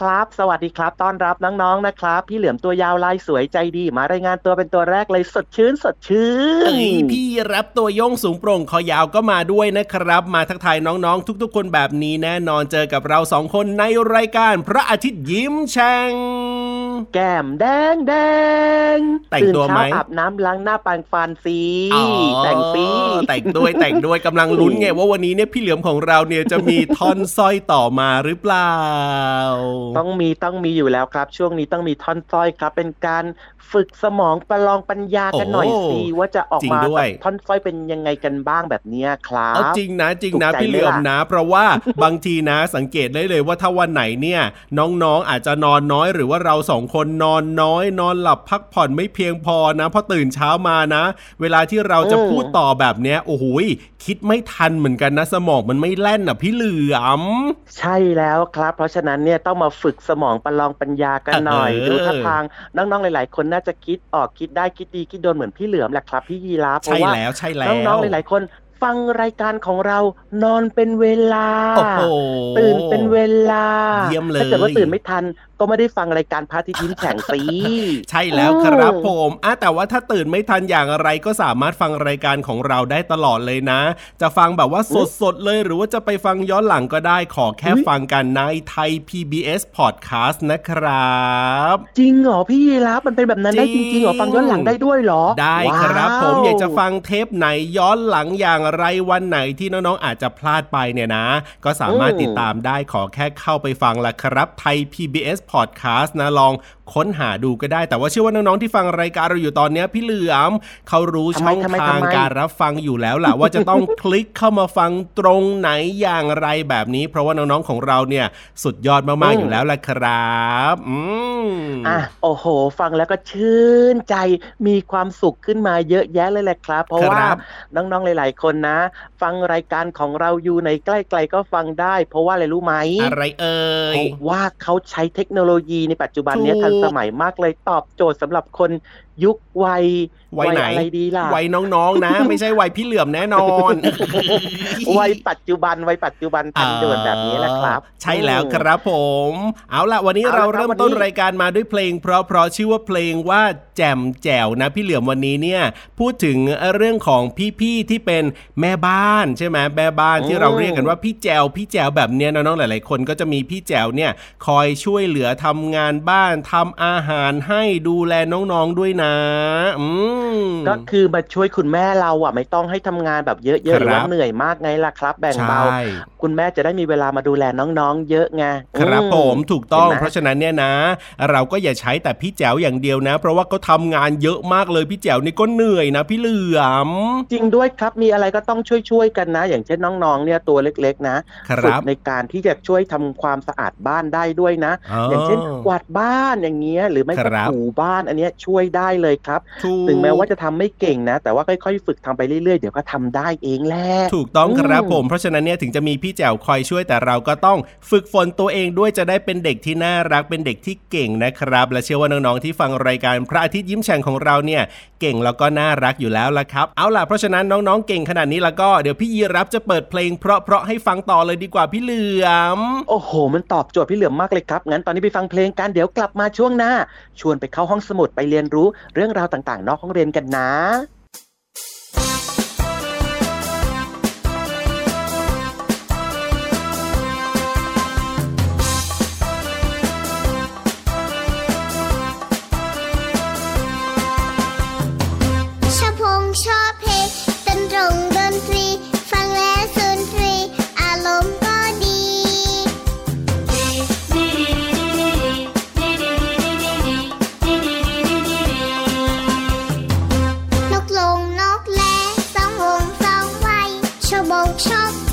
ครับ สวัสดีครับ ต้อนรับน้องๆนะครับ พี่เหลือมตัวยาวลายสวยใจดี มารายงานตัวเป็นตัวแรกเลยสดชื่นสดชื่นพี่รับตัวโยงสูงโปร่งคอยาวก็มาด้วยนะครับ มาทักทายน้องๆ ทุก ๆ คนแบบนี้แน่นอนเจอกับเราสองคนในรายการพระอาทิตย์ยิ้มแฉ่งแก้มแดงแดงแต่งตัวไหมอาบน้ำล้างหน้าแปรงฟันสีแต่งปีแต่งด้วยแต่งด้วยกำลังลุ้นไงว่าวันนี้เนี่ยพี่เหลือมของเราเนี่ยจะมีท่อนสร้อยต่อมาหรือเปล่าต้องมีต้องมีอยู่แล้วครับ ช่วงนี้ต้องมีท่อนสร้อยครับ เป็นการฝึกสมองประลองปัญญากันหน่อยสิว่าจะออกมาท่อนสร้อยเป็นยังไงกันบ้างแบบนี้ครับจริงนะจริงนะพี่เหลือมนะ เพราะว่าบางทีนะสังเกตได้เลยว่าถ้าวันไหนเนี่ยน้องๆอาจจะนอนน้อยหรือว่าเราสองคนนอนน้อย นอนหลับพักผ่อนไม่เพียงพอนะพอตื่นเช้ามานะ เวลาที่เราจะพูดต่อแบบเนี้ยโอ้โหคิดไม่ทันเหมือนกันนะ สมองมันไม่แล่นอะพี่เหลือม ใช่แล้วครับ เพราะฉะนั้นเนี่ยต้องมาฝึกสมองประลองปัญญากันหน่อย ดูท่าทางน้องๆหลาย ๆ คนน่าจะคิดออกคิดได้คิดดีคิดโดนเหมือนพี่เหลือมแหละครับพี่ยีราฟเพราะว่าน้องๆหลายๆคนฟังรายการของเรานอนเป็นเวลาตื่นเป็นเวลาเยี่ยมเลยถ้าเกิดว่าตื่นไม่ทัน ก็ไม่ได้ฟังรายการพระอาทิตย์ยิ้มแฉ่งสีใช่แล้วครับผมอะแต่ว่าถ้าตื่นไม่ทันอย่างไรก็สามารถฟังรายการของเราได้ตลอดเลยนะ จะฟังแบบว่าสดๆเลย หรือว่าจะไปฟังย้อนหลังก็ได้ขอแค่ฟังกันในไทย PBS Podcast นะครับ จริงเหรอพี่ยีรับมันเป็นแบบนั้นได้จริงๆเหรอฟังย้อนหลังได้ด้วยเหรอ ได้ครับผมอยากจะฟังเทปไหนย้อนหลังอย่างไรวันไหนที่น้องๆอาจจะพลาดไปเนี่ยนะ ก็สามารถติดตามได้ขอแค่เข้าไปฟังละครับไทย PBS พอดแคสต์นะลองค้นหาดูก็ได้ แต่ว่าเชื่อว่าน้องๆที่ฟังรายการเราอยู่ตอนนี้พี่เหลือมเขารู้ช่องทางการรับฟังอยู่แล้วล่ะว่าจะต้องคลิกเข้ามาฟังตรงไหนอย่างไรแบบนี้ เพราะว่าน้องๆของเราเนี่ยสุดยอดมากๆอยู่แล้วล่ะครับอืมอะโอ้โห ฟังแล้วก็ชื่นใจมีความสุขขึ้นมาเยอะแยะเลยแหละครับ เพราะว่าน้องๆหลาย ๆ คนนะ ฟังรายการของเราอยู่ในใกล้ๆก็ฟังได้ เพราะว่าอะไรรู้ไหมอะไรเอ่ยเพราะว่าเขาใช้เทคโนโลยีในปัจจุบันนี้ทันสมัยมากเลยตอบโจทย์สำหรับคนยุควัยวัยไหนอะไรดีล่ะวัยน้องๆนะ ไม่ใช่วัยพี่เหลื่อมแน่นอนวัยปัจจุบันวัยปัจจุบันทันด่วนแบบนี้แหละครับ ใช่แล้วครับผม เอาละวันนี้เราเริ่มต้นรายการมาด้วยเพลง เพราะเพราะชื่อว่าเพลงว่าแจ่มแจ๋วนะ พี่เหลื่อมวันนี้เนี่ย พูดถึงเรื่องของพี่ๆที่เป็นแม่บ้านใช่ไหมแม่บ้านที่เราเรียกกันว่าพี่แจ๋วพี่แจ๋วแบบเนี้ยน้องๆหลาย ๆ คนก็จะมีพี่แจ๋วเนี่ย คอยช่วยเหลือทำงานบ้านทำอาหารให้ดูแลน้องๆด้วยนะก็คือมาช่วยคุณแม่เราอะ ไม่ต้องให้ทำงานแบบเยอะๆหรือว่าเหนื่อยมากไงล่ะครับ แบ่งเบา คุณแม่จะได้มีเวลามาดูแลน้องๆ เยอะไงครับผมถูกต้อง เพราะฉะนั้นเนี่ยนะ เราก็อย่าใช้แต่พี่แจ๋วอย่างเดียวนะ เพราะว่าเขาทางานเยอะมากเลยพี่แจ๋วนี่ก็เหนื่อยนะ พี่เหลือมจริงด้วยครับมีอะไรก็ต้องช่วยๆกันนะ อย่างเช่นน้องๆ เนี่ยตัวเล็กๆ นะฝึกในการที่จะช่วยทำความสะอาดบ้านได้ด้วยนะ อย่างเช่นกวาดบ้านอย่างเงี้ยหรือไม่ก็ถูบ้านอันนี้ช่วยได้เลยครับถึงแม้ว่าจะทำไม่เก่งนะ แต่ว่าค่อยๆ ฝึกทำไปเรื่อยๆ เดี๋ยวก็ทำได้เองแหละถูกต้องครับผม เพราะฉะนั้นเนี่ยถึงจะมีพี่แจ๋วคอยช่วยแต่เราก็ต้องฝึกฝนตัวเองด้วยจะได้เป็นเด็กที่น่ารักเป็นเด็กที่เก่งนะครับ และเชื่อว่าน้องๆที่ฟังรายการพระอาทิตย์ยิ้มแฉ่งของเราเนี่ยเก่งแล้วก็น่ารักอยู่แล้วละครับ เอาล่ะเพราะฉะนั้นน้องๆเก่งขนาดนี้แล้วก็เดี๋ยวพี่ยีรับจะเปิดเพลงเพราะๆให้ฟังต่อเลยดีกว่าพี่เหลือม โอ้โห มันตอบโจทย์พี่เหลือมมากเลยครับงั้นตอนนี้ไปฟังเพลงกันเดี๋ยวกลับมาช่วงหน้า ชวนไปเข้าห้องสมุดไปเรียนรู้เรื่องราวต่างๆ นอกห้องเรียนกันนะ 梦想。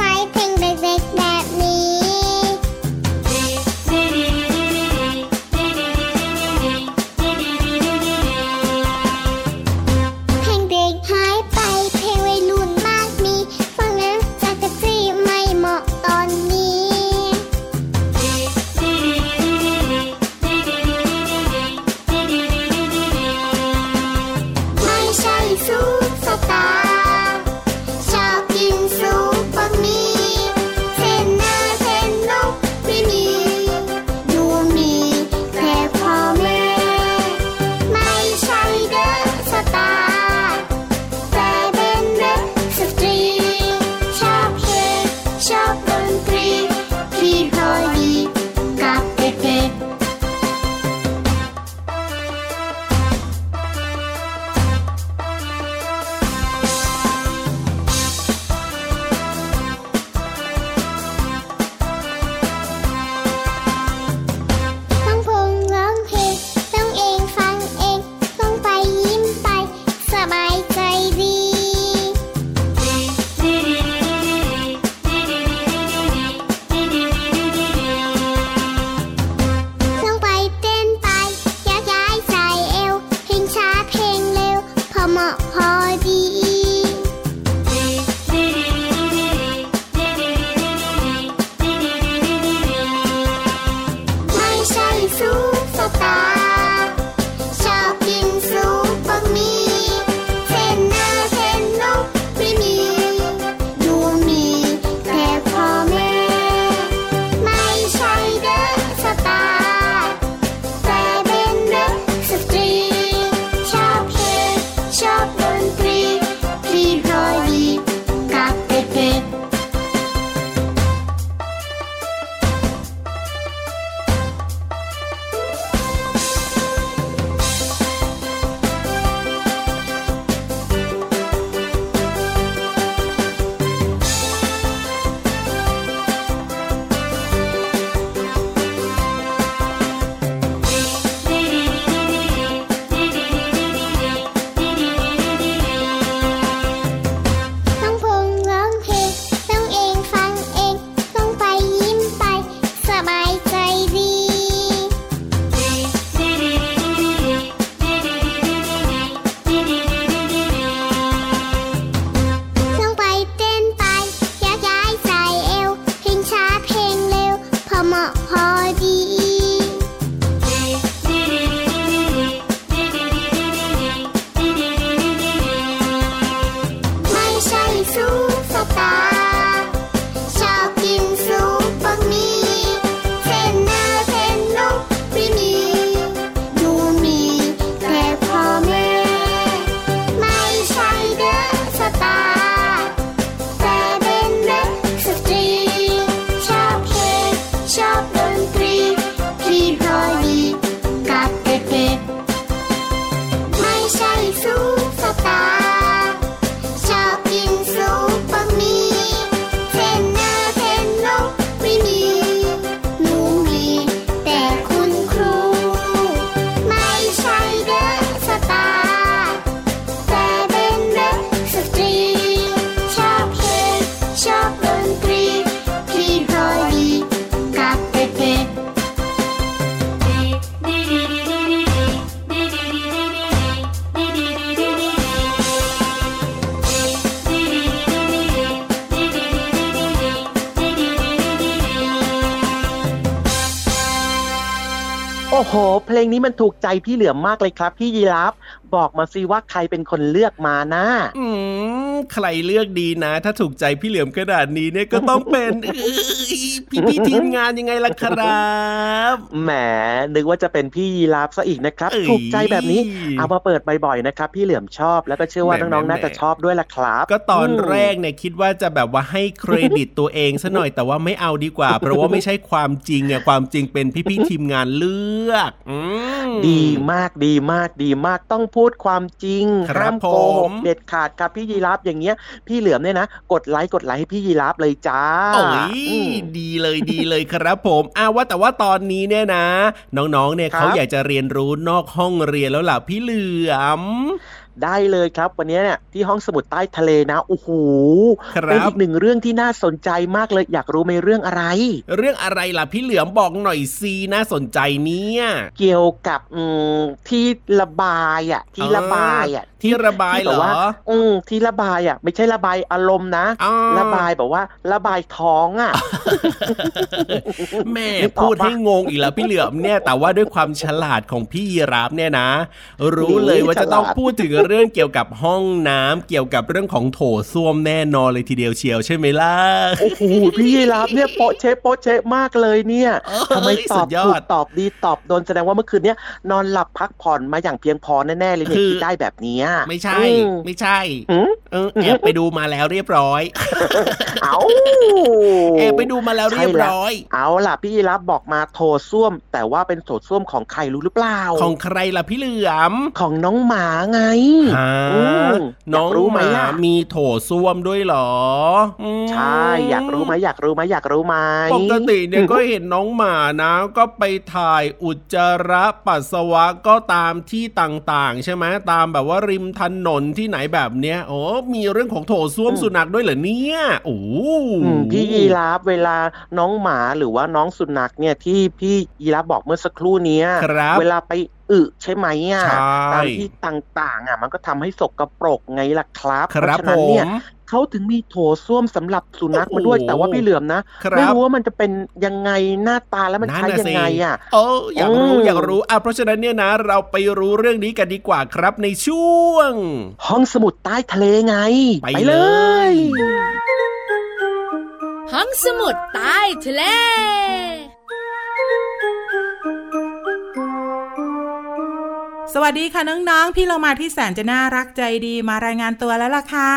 อ้โห เพลงนี้มันถูกใจพี่เหลือมมากเลยครับ พี่ยีรับบอกมาสิว่าใครเป็นคนเลือกมานะอืมใครเลือกดีนะ ถ้าถูกใจพี่เหลือมขนาดนี้เนี่ยก็ต้องเป็น พี่พี่ทีมงานยังไงล่ะครับแหมนึกว่าจะเป็นพี่ยีรับซะอีกนะครับ ถูกใจแบบนี้เอามาเปิดบ่อยๆนะครับ พี่เหลือมชอบแล้วก็เชื่อว่าน้องๆน่าจะชอบด้วยล่ะครับ ก็ตอนแรกเนี่ยคิดว่าจะแบบว่าให้เครดิตตัวเองซะหน่อยแต่ว่าไม่เอาดีกว่า เพราะว่าไม่ใช่ความจริงอะความจริงเป็นพี่ๆทีมงานเลือกดีมากดีมากดีมากต้องพูดความจริงห้ามโกหกเด็ดขาดครับพี่ยีราฟอย่างเงี้ย พี่เหลือมเนี่ยนะ กดไลค์กดไลค์ให้พี่ยีราฟเลยจ้าโอ้ยดีเลยดีเลยครับผมอ้าว่าแต่ว่าตอนนี้เนี่ยนะ น้องๆเนี่ยเขาอยากจะเรียนรู้นอกห้องเรียนแล้วล่ะพี่เหลือม ได้เลยครับ วันนี้เนี่ยที่ห้องสมุดใต้ทะเลนะโอ้โหเป็นอีกหนึ่งเรื่องที่น่าสนใจมากเลยอยากรู้ไหมเรื่องอะไร เรื่องอะไรล่ะพี่เหลือมบอกหน่อยซีน่าสนใจเนี่ยเกี่ยวกับที่ระบายอะที่ระบายอะที่ระบายเหรออืมที่ระบายอะ ไม่ใช่ระบายอารมณ์นะ ระบายแบบว่า ระบายท้องอะ แม่พูดให้งงอีกแล้วพี่เหลือมเนี่ย แต่ว่าด้วยความฉลาดของพี่ยีราฟเนี่ยนะ รู้เลยว่าจะต้องพูดถึงเรื่องเกี่ยวกับห้องน้ำเกี่ยวกับเรื่องของโถส้วมแน่นอนเลยทีเดียวเชียวใช่ไหมล่ะ โอ้โหพี่ยีราฟเนี่ยโปเชโปเชมากเลยเนี่ยทำไมตอบถูกตอบดีตอบโดนแสดงว่าเมื่อคืนเนี้ยนอนหลับพักผ่อนมาอย่างเพียงพอแน่ๆเลยเนี่ยคิดได้แบบนี้ไม่ใช่ ไม่ใช่แอบไปดูมาแล้วเรียบร้อย เอาแอบไปดูมาแล้วเรียบร้อย เอาล่ะพี่ยีรับบอกมาโถส้วม แต่ว่าเป็นโถส้วมของใครรู้หรือเปล่า ของใครล่ะพี่เหลือม ของน้องหมาไงน้องรู้ไหมมีโถส้วมด้วยเหรอ ใช่ อยากรู้ไหมอยากรู้ไหมอยากรู้ไหมปกติเนี่ยก็เห็นน้องหมานะ ก็ไปถ่ายอุจจาระปัสสาวะก็ตามที่ต่างๆ ใช่ไหมตามแบบว่าริมถนนที่ไหนแบบเนี้ย โอ้มีเรื่องของโถส้วมสุนัขด้วยเหรอเนี่ยโอ้พี่ยีราฟเวลาน้องหมาหรือว่าน้องสุนัขเนี่ยที่พี่ยีราฟบอกเมื่อสักครู่นี้เวลาไป อึใช่ไหมอะตามที่ต่างๆ อะ มันก็ทำให้สกรปรกไงล่ะครับเพราะฉะนั้นเนี่ยเขาถึงมีโถส้วมสำหรับสุนัขมาด้วยแต่ว่าพี่เหลือมนะไม่รู้ว่ามันจะเป็นยังไงหน้าตาแล้วมันใช้ยังไงอะเอออยากรู้อยากรู้อะเพราะฉะนั้นเนี่ยนะ เราไปรู้เรื่องนี้กันดีกว่าครับในช่วง ห้องสมุดใต้ทะเลไง ไปเลย ห้องสมุดใต้ทะเล วัสดีค่ะน้องๆ พี่เรามาที่แสนจะน่ารักใจดีมารายงานตัวแล้วล่ะค่ะ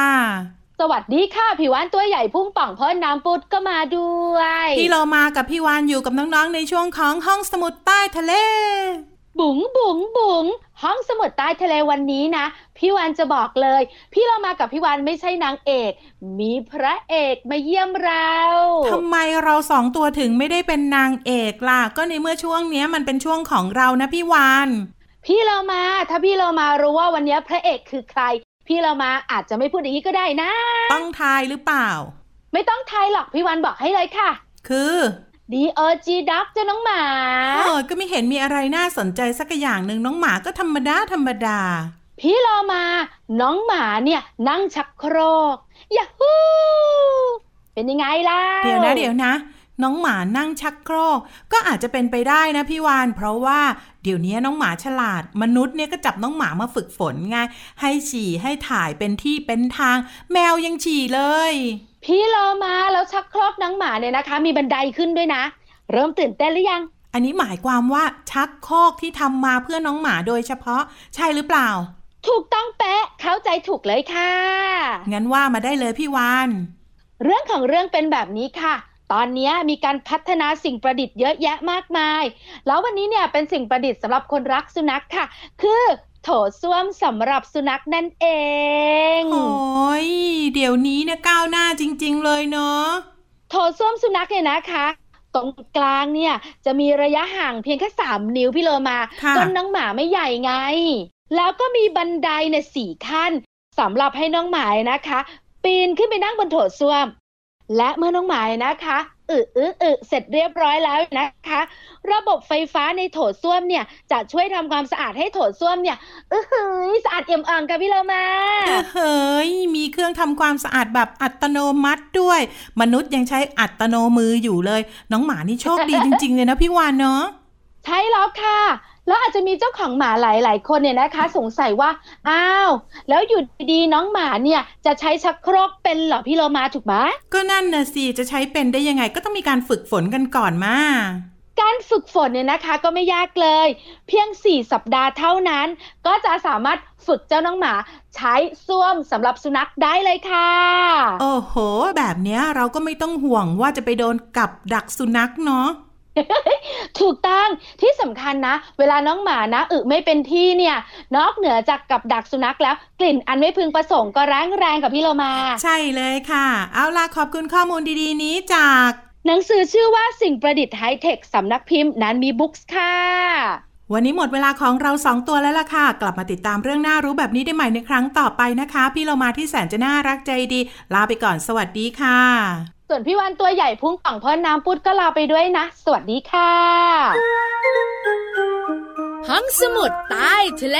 สวัสดีค่ะผิววานตัวใหญ่พุ่งป่องพ่นน้ำปุดก็มาด้วย พี่เรามากับพี่วานอยู่กับน้องๆในช่วงของห้องสมุดใต้ทะเล บุ๋งบุ๋งบุ๋งห้องสมุดใต้ทะเลวันนี้นะ พี่วานจะบอกเลย พี่เรามากับพี่วานไม่ใช่นางเอก มีพระเอกมาเยี่ยมเราทำไมเราสองตัวถึงไม่ได้เป็นนางเอกล่ะก็ในเมื่อช่วงนี้มันเป็นช่วงของเรานะพี่วาน พี่เรามาถ้าพี่เรามารู้ว่าวันนี้พระเอกคือใคร พี่เรามาอาจจะไม่พูดอย่างนี้ก็ได้นะ ต้องทายหรือเปล่า ไม่ต้องทายหรอกพี่วันบอกให้เลยค่ะ คือ D O G Duck เจ้าน้องหมาเออก็ไม่เห็นมีอะไรน่าสนใจสักอย่างหนึ่งน้องหมาก็ธรรมดาธรรมดา พี่เรามา น้องหมาเนี่ยนั่งชักโครกยาฮูเป็นยังไงล่ะ เดี๋ยวนะเดี๋ยวนะ น้องหมานั่งชักโครก ก็อาจจะเป็นไปได้นะพี่วาน เพราะว่าเดี๋ยวนี้น้องหมาฉลาด มนุษย์เนี่ยก็จับน้องหมามาฝึกฝนไง ให้ฉี่ให้ถ่ายเป็นที่เป็นทาง แมวยังฉี่เลย พี่รอมาแล้วชักโครกน้องหมาเนี่ยนะคะ มีบันไดขึ้นด้วยนะ เริ่มตื่นเต้นหรือยัง อันนี้หมายความว่าชักโครกที่ทำมาเพื่อน้องหมาโดยเฉพาะใช่หรือเปล่า ถูกต้องเป๊ะเข้าใจถูกเลยค่ะ งั้นว่ามาได้เลยพี่วานเรื่องของเรื่องเป็นแบบนี้ค่ะ ตอนนี้มีการพัฒนาสิ่งประดิษฐ์เยอะแยะมากมาย แล้ววันนี้เนี่ยเป็นสิ่งประดิษฐ์สำหรับคนรักสุนัขค่ะ คือโถส้วมสำหรับสุนัขนั่นเอง โอ้ยเดี๋ยวนี้เนี่ยก้าวหน้าจริง ๆ เลยเนาะ โถส้วมสุนัขเนี่ยนะคะตรงกลางเนี่ยจะมีระยะห่างเพียงแค่สามนิ้วพี่โลมาก้นน้องหมาไม่ใหญ่ไง แล้วก็มีบันไดเนี่ยสี่ขั้นสำหรับให้น้องหมานะคะ ปีนขึ้นไปนั่งบนโถส้วม และเมื่อน้องหมายนะคะอึอึอึเสร็จเรียบร้อยแล้วนะคะ ระบบไฟฟ้าในโถส้วมเนี่ย จะช่วยทำความสะอาดให้โถส้วมเนี่ยเออเฮ้ยสะอาดเอี่ยมอ่องค่ะพี่เรามาเฮ้ยมีเครื่องทำความสะอาดแบบอัตโนมัติด้วย มนุษย์ยังใช้อัตโนมืออยู่เลย น้องหมานี่โชคดีจริง ๆ เลยนะพี่วานเนาะใช่แล้วค่ะ แล้วอาจจะมีเจ้าของหมาหลาย ๆ คนเนี่ยนะคะ สงสัยว่าอ้าวแล้วอยู่ดีๆน้องหมาเนี่ยจะใช้ชักโครกเป็นเหรอพี่โลมาถูกไหมก็นั่นนะสิจะใช้เป็นได้ยังไงก็ต้องมีการฝึกฝนกันก่อนมาการฝึกฝนเนี่ยนะคะก็ไม่ยากเลย เพียง 4 สัปดาห์เท่านั้น ก็จะสามารถฝึกเจ้าน้องหมา ใช้ส้วมสำหรับสุนัขได้เลยค่ะ โอ้โห แบบเนี้ยเราก็ไม่ต้องห่วงว่าจะไปโดนกับดักสุนัขเนาะ ถูกต้องที่สำคัญนะ เวลาน้องหมานะอึไม่เป็นที่เนี่ย นอกเหนือจากกับดักสุนัขแล้ว กลิ่นอันไม่พึงประสงค์ก็แรงแรงกับพี่โลมา ใช่เลยค่ะ เอาล่ะขอบคุณข้อมูลดีๆ นี้จาก หนังสือชื่อว่าสิ่งประดิษฐ์ไฮเทคสำนักพิมพ์นั้นมีบุ๊กส์ค่ะ วันนี้หมดเวลาของเราสองตัวแล้วล่ะค่ะ กลับมาติดตามเรื่องน่ารู้แบบนี้ได้ใหม่ในครั้งต่อไปนะคะ พี่เรามาที่แสนจะน่ารักใจดี ลาไปก่อนสวัสดีค่ะ ส่วนพี่วันตัวใหญ่พุ่งป่องพ่นน้ำปุดก็ลาไปด้วยนะ สวัสดีค่ะ ห้องสมุดใต้ทะเล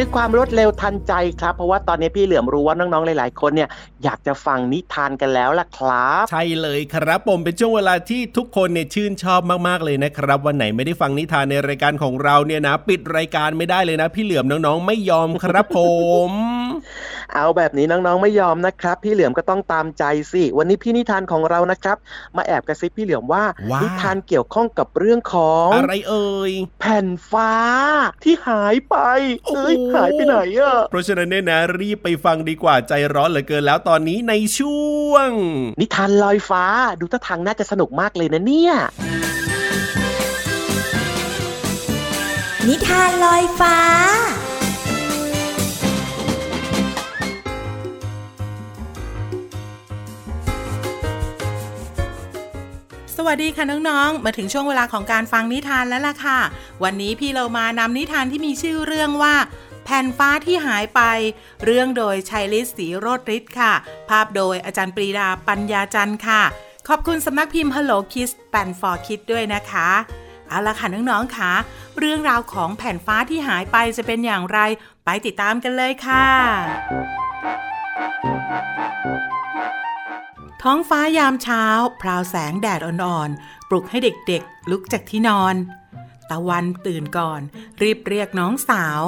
ด้วยความรวดเร็วทันใจครับ เพราะว่าตอนนี้พี่เหลือมรู้ว่าน้องๆหลาย ๆ คนเนี่ย อยากจะฟังนิทานกันแล้วล่ะครับ ใช่เลยครับผมเป็นช่วงเวลาที่ทุกคนเนี่ยชื่นชอบมากๆเลยนะครับ วันไหนไม่ได้ฟังนิทานในรายการของเราเนี่ยนะ ปิดรายการไม่ได้เลยนะ พี่เหลือมน้องๆ ไม่ยอมครับผม เอาแบบนี้น้องๆไม่ยอมนะครับ พี่เหลือมก็ต้องตามใจสิวันนี้พี่นิทานของเรานะครับ มาแอบกระซิบพี่เหลือมว่าว่านิทานเกี่ยวข้องกับเรื่องของอะไรเอ่ยแผ่นฟ้าที่หายไปโอ้โหเอ้ยหายไปไหนอะเพราะฉะนั้นเนี่ยนะ รีบไปฟังดีกว่าใจร้อนเหลือเกินแล้วตอนนี้ในช่วง นิทานลอยฟ้าดูท่าทางน่าจะสนุกมากเลยนะเนี่ย นิทานลอยฟ้า สวัสดีค่ะน้องๆ มาถึงช่วงเวลาของการฟังนิทานแล้วล่ะค่ะ วันนี้พี่เรามานำนิทานที่มีชื่อเรื่องว่าแผ่นฟ้าที่หายไป เรื่องโดยชัยฤทธิ์ศรีโรดฤทธิ์ค่ะ ภาพโดยอาจารย์ปรีดาปัญญาจันทร์ค่ะ ขอบคุณสำนักพิมพ์ Hello Kids แปนฟอร์คิดด้วยนะคะเอาละค่ะน้องๆค่ะ เรื่องราวของแผ่นฟ้าที่หายไปจะเป็นอย่างไร ไปติดตามกันเลยค่ะ ท้องฟ้ายามเช้า พราวแสงแดดอ่อนๆ ปลุกให้เด็กๆ ลุกจากที่นอน ตะวันตื่นก่อน รีบเรียกน้องสาว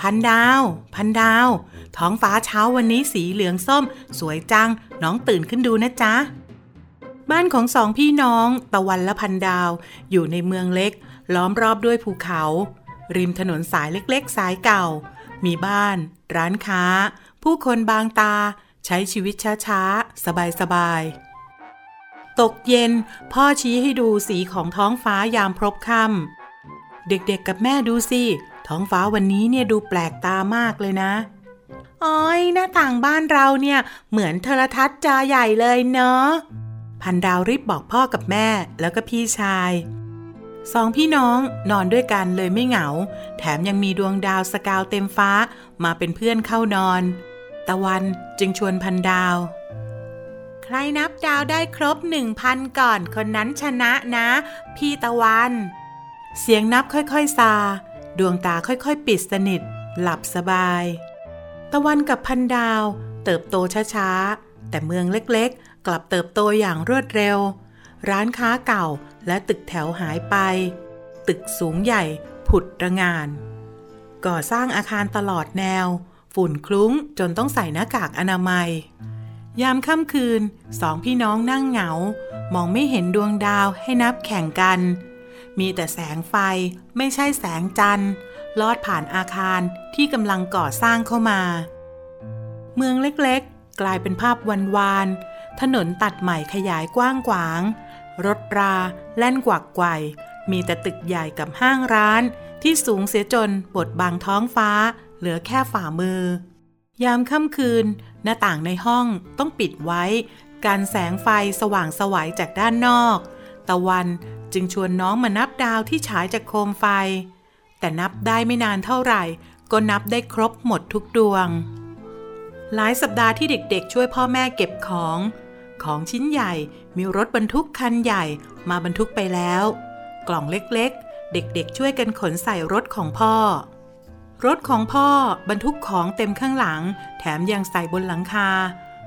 พันดาว พันดาว ท้องฟ้าเช้าวันนี้สีเหลืองส้ม สวยจัง น้องตื่นขึ้นดูนะจ๊ะ บ้านของสองพี่น้องตะวันและพันดาว อยู่ในเมืองเล็ก ล้อมรอบด้วยภูเขา ริมถนนสายเล็กๆ สายเก่า มีบ้าน ร้านค้า ผู้คนบางตา ใช้ชีวิตช้าๆ สบายๆ ตกเย็น พ่อชี้ให้ดูสีของท้องฟ้ายามพรบค่ำเด็กๆกับแม่ดูสิ ท้องฟ้าวันนี้เนี่ยดูแปลกตามากเลยนะอ้อยหน้าต่างบ้านเราเนี่ยเหมือนโทรทัศน์จอใหญ่เลยเนาะพันดาวรีบบอกพ่อกับแม่แล้วก็พี่ชายสองพี่น้องนอนด้วยกันเลยไม่เหงา แถมยังมีดวงดาวสกาวเต็มฟ้ามาเป็นเพื่อนเข้านอน ตะวันจึงชวนพันดาว ใครนับดาวได้ครบหนึ่งพันก่อนคนนั้นชนะนะ พี่ตะวัน เสียงนับค่อยๆซา ดวงตาค่อยๆ ปิดสนิท หลับสบาย ตะวันกับพันดาว เติบโตช้าๆ แต่เมืองเล็กๆ กลับเติบโตอย่างรวดเร็ว ร้านค้าเก่าและตึกแถวหายไป ตึกสูงใหญ่ผุดระงาน ก่อสร้างอาคารตลอดแนว ฝุ่นคลุ้งจนต้องใส่หน้ากากอนามัย ยามค่ำคืน สองพี่น้องนั่งเหงา มองไม่เห็นดวงดาวให้นับแข่งกัน มีแต่แสงไฟไม่ใช่แสงจันทร์ ลอดผ่านอาคารที่กำลังก่อสร้างเข้ามา เมืองเล็กๆ กลายเป็นภาพวันวาน ถนนตัดใหม่ขยายกว้างขวาง รถราแล่นกวักไกวมีแต่ตึกใหญ่กับห้างร้าน ที่สูงเสียจนบดบังท้องฟ้า เหลือแค่ฝ่ามือ ยามค่ำคืน หน้าต่างในห้องต้องปิดไว้ การแสงไฟสว่างสวัยจากด้านนอก ตะวันจึงชวนน้องมานับดาวที่ฉายจากโคมไฟ แต่นับได้ไม่นานเท่าไหร่ ก็นับได้ครบหมดทุกดวง หลายสัปดาห์ที่เด็กๆ ช่วยพ่อแม่เก็บของ ของชิ้นใหญ่มีรถบรรทุกคันใหญ่มาบรรทุกไปแล้ว กล่องเล็กๆ เด็กๆ ช่วยกันขนใส่รถของพ่อ รถของพ่อบรรทุกของเต็มข้างหลัง แถมยังใส่บนหลังคา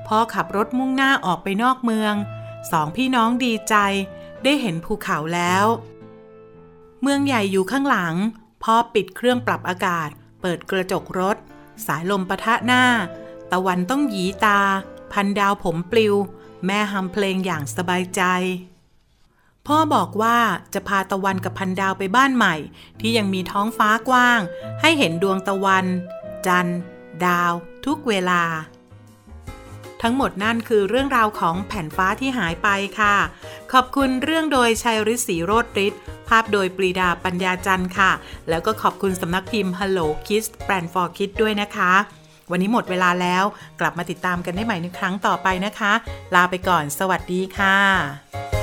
พ่อขับรถมุ่งหน้าออกไปนอกเมืองสองพี่น้องดีใจ ได้เห็นภูเขาแล้ว เมืองใหญ่อยู่ข้างหลัง พ่อปิดเครื่องปรับอากาศ เปิดกระจกรถ สายลมปะทะหน้า ตะวันต้องหยีตา พันดาวผมปลิว แม่ฮัมเพลงอย่างสบายใจ พ่อบอกว่าจะพาตะวันกับพันดาวไปบ้านใหม่ ที่ยังมีท้องฟ้ากว้าง ให้เห็นดวงตะวัน จันทร์ดาว ทุกเวลา ทั้งหมดนั่นคือเรื่องราวของแผ่นฟ้าที่หายไปค่ะ ขอบคุณเรื่องโดยชัยฤทธิ์ศรีโรดริศภาพโดยปรีดาปัญญาจันทร์ค่ะ แล้วก็ขอบคุณสำนักพิมพ์ Hello Kids Brand for Kids ด้วยนะคะ วันนี้หมดเวลาแล้วกลับมาติดตามกันได้ใหม่ในครั้งต่อไปนะคะ ลาไปก่อน สวัสดีค่ะ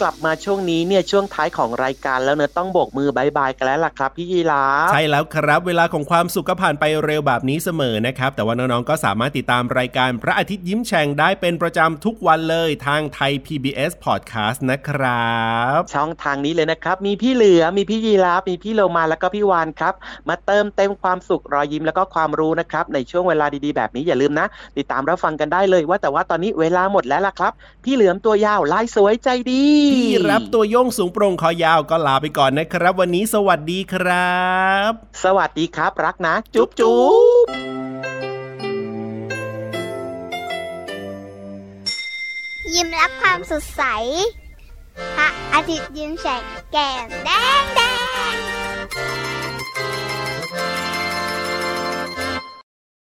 กลับมาช่วงนี้เนี่ยช่วงท้ายของรายการแล้วเนอะต้องโบกมือบายบายกันแล้วล่ะครับพี่ยีราฟใช่แล้วครับ เวลาของความสุขก็ผ่านไปเร็วแบบนี้เสมอนะครับ แต่ว่าน้องๆก็สามารถติดตามรายการพระอาทิตย์ยิ้มแฉ่งได้เป็นประจำทุกวันเลยทางไทย PBS Podcast นะครับ ช่องทางนี้เลยนะครับ มีพี่เหลือมีพี่ยีราฟมีพี่โลมาแล้วก็พี่วานครับ มาเติมเต็มความสุขรอยยิ้มแล้วก็ความรู้นะครับในช่วงเวลาดีๆ แบบนี้อย่าลืมนะ ติดตามรับฟังกันได้เลยว่าแต่ว่าตอนนี้เวลาหมดแล้วล่ะครับ พี่เหลือมตัวยาวลายสวยใจดีพี่รับตัวโยงสูงโปร่งคอยาวก็ลาไปก่อนนะครับ วันนี้สวัสดีครับ สวัสดีครับ รักนะ จุ๊บจุ๊บยิ้มรับความสดใสพระอาทิตย์ยิ้มแฉกแก้มแดงแด